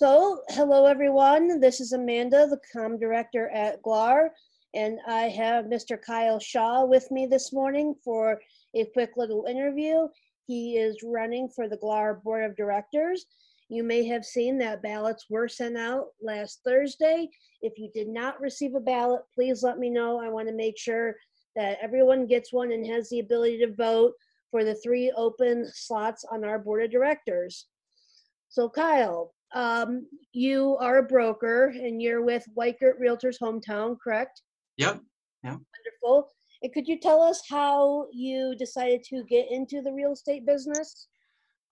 So, hello everyone. This is Amanda, the com director at GLAR, and I have Mr. Kyle Shaw with me this morning for a quick little interview. He is running for the GLAR Board of Directors. You may have seen that ballots were sent out last Thursday. If you did not receive a ballot, please let me know. I want to make sure that everyone gets one and has the ability to vote for the three open slots on our Board of Directors. So, Kyle, um, you are a broker and you're with Weichert Realtors Hometown, correct? Yep. Yeah. Wonderful. And could you tell us how you decided to get into the real estate business?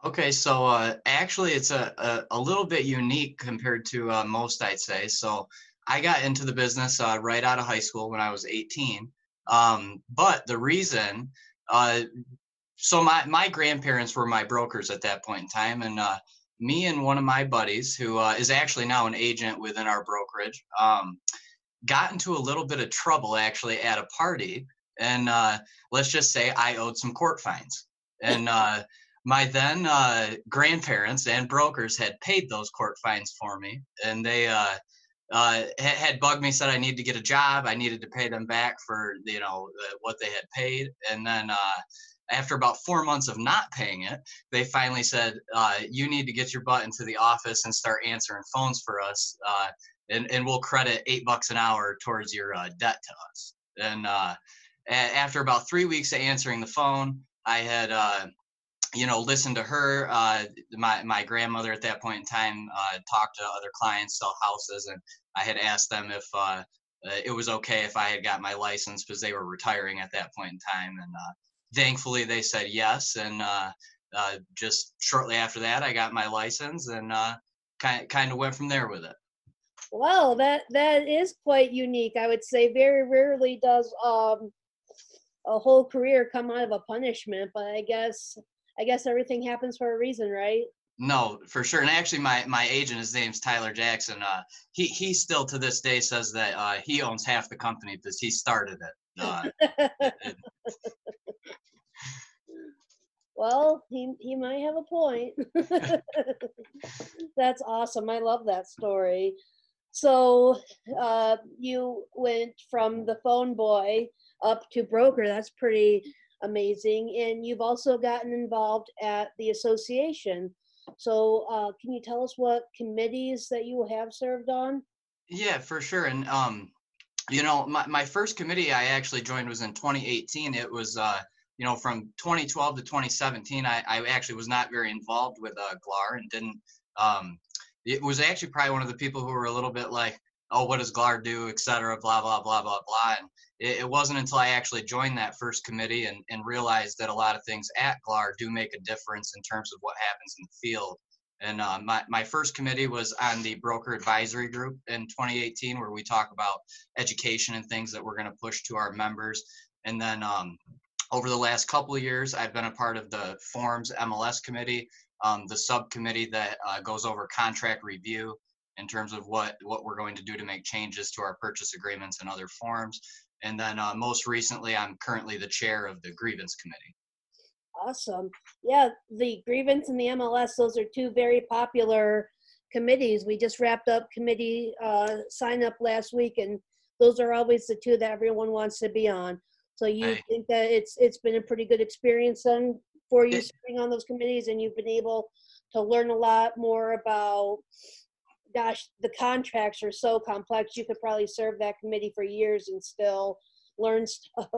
Okay, so uh, actually, it's a, a, a little bit unique compared to uh, most, I'd say. So I got into the business uh, right out of high school when I was 18. Um, but the reason, uh, so my, my grandparents were my brokers at that point in time, and uh, me and one of my buddies, who uh, is actually now an agent within our brokerage, um, got into a little bit of trouble actually at a party. And uh, let's just say I owed some court fines. And uh, my then uh, grandparents and brokers had paid those court fines for me. And they uh, uh, had bugged me, said I needed to get a job. I needed to pay them back for, you know, what they had paid. And then after about four months of not paying it, they finally said, uh, "You need to get your butt into the office and start answering phones for us, uh, and and we'll credit eight bucks an hour towards your uh, debt to us." And uh, after about three weeks of answering the phone, I had. Uh, you know, listened to her. Uh, my my grandmother at that point in time talked to other clients, sell houses, and I had asked them if it was okay if I had got my license because they were retiring at that point in time, and thankfully they said yes and uh, uh, just shortly after that i got my license and uh, kind, kind of went from there with it well that that is quite unique i would say very rarely does um, a whole career come out of a punishment but i guess i guess everything happens for a reason right no, for sure. And actually, my my agent, his name's Tyler Jackson. Uh, he he still to this day says that uh, he owns half the company because he started it. Uh, it, well, he he might have a point. That's awesome. I love that story. So uh, you went from the phone boy up to broker. That's pretty amazing. And you've also gotten involved at the association. So uh, can you tell us what committees that you have served on? Yeah, for sure. And um, you know, my, my first committee I actually joined was in 2018. It was uh, you know, from 2012 to 2017, I, I actually was not very involved with uh, GLAR and didn't. Um, it was actually probably one of the people who were a little bit like, oh, what does GLAR do, et cetera, blah, blah, blah, blah, blah. And it, it wasn't until I actually joined that first committee and, and realized that a lot of things at GLAR do make a difference in terms of what happens in the field. And uh, my, my first committee was on the broker advisory group in 2018, where we talk about education and things that we're going to push to our members. And then um, over the last couple of years, I've been a part of the Forms MLS committee, um, the subcommittee that uh, goes over contract review in terms of what, what we're going to do to make changes to our purchase agreements and other forms. And then uh, most recently, I'm currently the chair of the grievance committee. Awesome. Yeah, the grievance and the MLS, those are two very popular committees. We just wrapped up committee uh, sign up last week, and those are always the two that everyone wants to be on. So you Right. think that it's it's been a pretty good experience then for you It- serving on those committees, and you've been able to learn a lot more about. Gosh, the contracts are so complex. You could probably serve that committee for years and still learn stuff.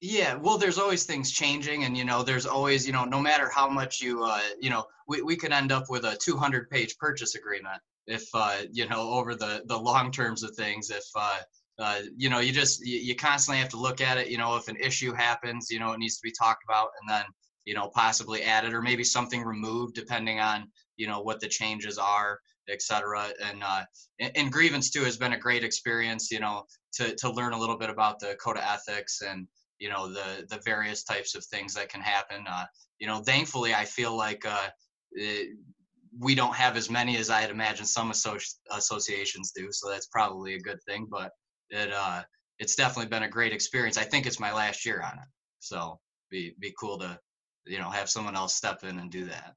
Yeah, well, there's always things changing, and you know, there's always, you know, no matter how much you, uh, you know, we, we could end up with a 200 page purchase agreement if, uh, you know, over the the long terms of things, if, uh, uh, you know, you just you, you constantly have to look at it. You know, if an issue happens, you know, it needs to be talked about, and then you know, possibly added or maybe something removed depending on you know what the changes are, et cetera. And uh, and, and grievance too has been a great experience. You know, to to learn a little bit about the code of ethics and you know the the various types of things that can happen. Uh, you know, thankfully, I feel like uh, it, we don't have as many as I had imagined some associ- associations do, so that's probably a good thing. But it uh, it's definitely been a great experience. I think it's my last year on it, so be be cool to you know have someone else step in and do that.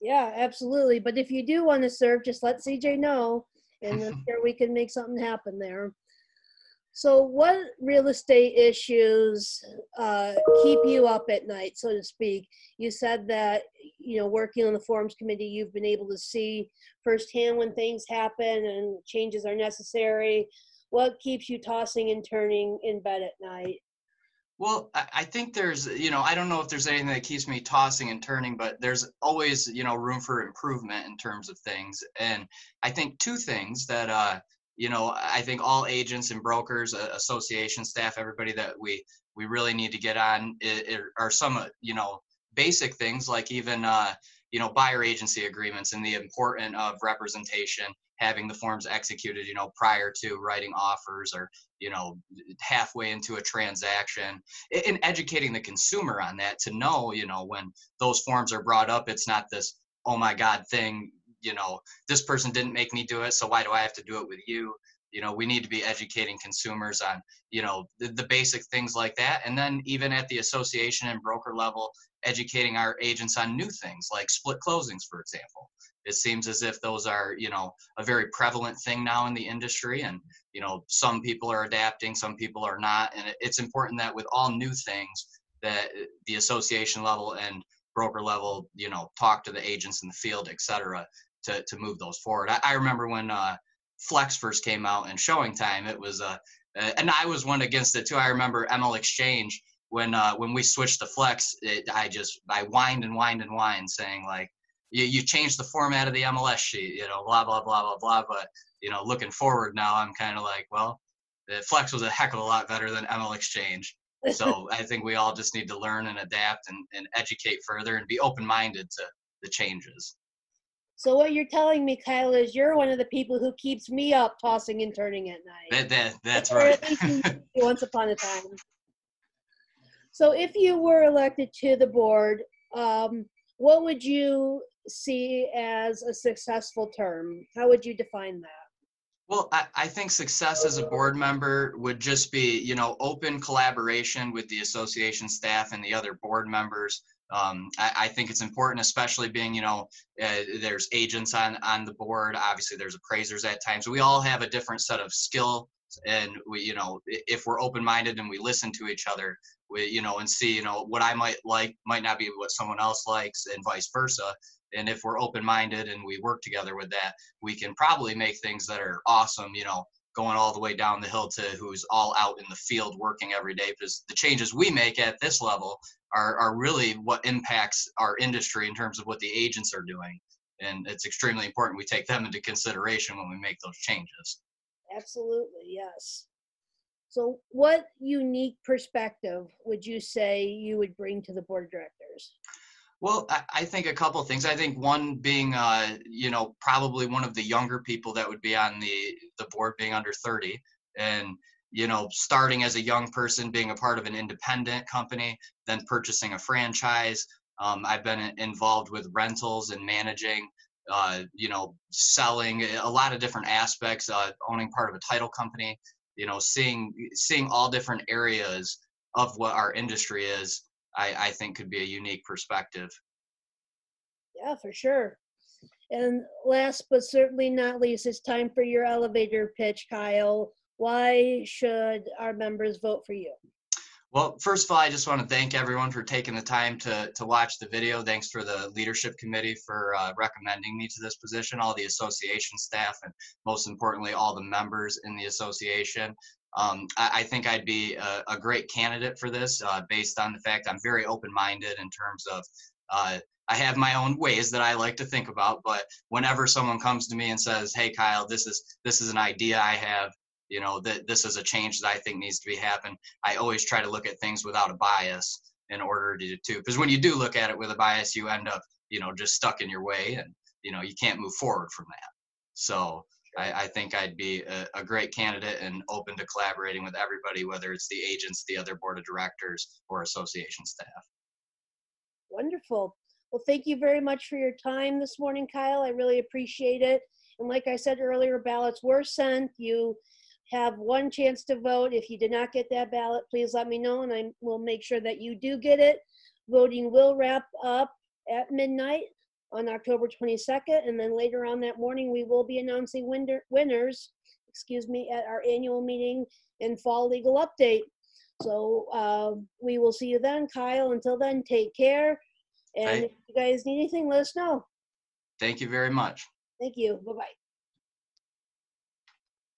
Yeah, absolutely. But if you do want to serve, just let CJ know, and I'm sure we can make something happen there. So, what real estate issues uh, keep you up at night, so to speak? You said that you know, working on the forms committee, you've been able to see firsthand when things happen and changes are necessary. What keeps you tossing and turning in bed at night? Well, I think there's, you know, I don't know if there's anything that keeps me tossing and turning, but there's always, you know, room for improvement in terms of things. And I think two things that, uh, you know, I think all agents and brokers, association staff, everybody that we we really need to get on are some, you know, basic things like even, uh, you know, buyer agency agreements and the importance of representation having the forms executed, you know, prior to writing offers or, you know, halfway into a transaction and educating the consumer on that to know, you know, when those forms are brought up, it's not this, oh my God thing, you know, this person didn't make me do it. So why do I have to do it with you? You know, we need to be educating consumers on, you know, the, the basic things like that. And then even at the association and broker level, educating our agents on new things like split closings, for example. It seems as if those are you know a very prevalent thing now in the industry and you know some people are adapting some people are not. And it's important that with all new things that the association level and broker level you know talk to the agents in the field et cetera to, to move those forward. I, I remember when uh, flex first came out and Showing Time, it was uh, and i was one against it too i remember ml exchange when uh, when we switched to flex it, i just i whined and whined and whined saying like you, you change the format of the MLS sheet, you know, blah, blah, blah, blah, blah. But, you know, looking forward now, I'm kind of like, well, Flex was a heck of a lot better than ML Exchange. So I think we all just need to learn and adapt and, and educate further and be open minded to the changes. So what you're telling me, Kyle, is you're one of the people who keeps me up tossing and turning at night. That, that that's right. once upon a time. So if you were elected to the board, um, what would you see as a successful term? How would you define that? Well, I, I, think success as a board member would just be, you know, open collaboration with the association staff and the other board members. Um, I, I, think it's important, especially being, you know, uh, there's agents on on the board. Obviously, there's appraisers at times. We all have a different set of skill, and we, you know, if we're open-minded and we listen to each other, we, you know, and see, you know, what I might like might not be what someone else likes, and vice versa and if we're open minded and we work together with that we can probably make things that are awesome you know going all the way down the hill to who's all out in the field working every day because the changes we make at this level are, are really what impacts our industry in terms of what the agents are doing. And it's extremely important we take them into consideration when we make those changes. Absolutely yes. So what unique perspective would you say you would bring to the board of directors well, I, think a couple of things. I think one being, uh, you know, probably one of the younger people that would be on the the board being under 30, and you know, starting as a young person, being a part of an independent company, then purchasing a franchise. Um, I've been involved with rentals and managing, uh, you know, selling a lot of different aspects, uh, owning part of a title company. You know, seeing seeing all different areas of what our industry is I, I think could be a unique perspective. Yeah, for sure. And last but certainly not least, it's time for your elevator pitch, Kyle. Why should our members vote for you? Well, first of all, I just want to thank everyone for taking the time to, to watch the video. Thanks for the leadership committee for uh, recommending me to this position, all the association staff, and most importantly, all the members in the association. Um, I, I, think I'd be a, a, great candidate for this uh, based on the fact I'm very open minded in terms of. Uh, I have my own ways that I like to think about, but whenever someone comes to me and says, "Hey, Kyle, this is this is an idea I have," you know, that this is a change that I think needs to be happen. I always try to look at things without a bias in order to do because when you do look at it with a bias, you end up, you know, just stuck in your way, and you know, you can't move forward from that. So I, I think I'd be a, a, great candidate and open to collaborating with everybody, whether it's the agents, the other board of directors, or association staff. Wonderful. Well, thank you very much for your time this morning, Kyle. I really appreciate it. And like I said earlier, ballots were sent. You have one chance to vote. If you did not get that ballot, please let me know and I will make sure that you do get it. Voting will wrap up at midnight. On October 22nd. And then later on that morning, we will be announcing winner, winners, excuse me, at our annual meeting and fall legal update. So uh, we will see you then, Kyle. Until then, take care. And if you guys need anything, let us know. Thank you very much. Thank you. Bye-bye.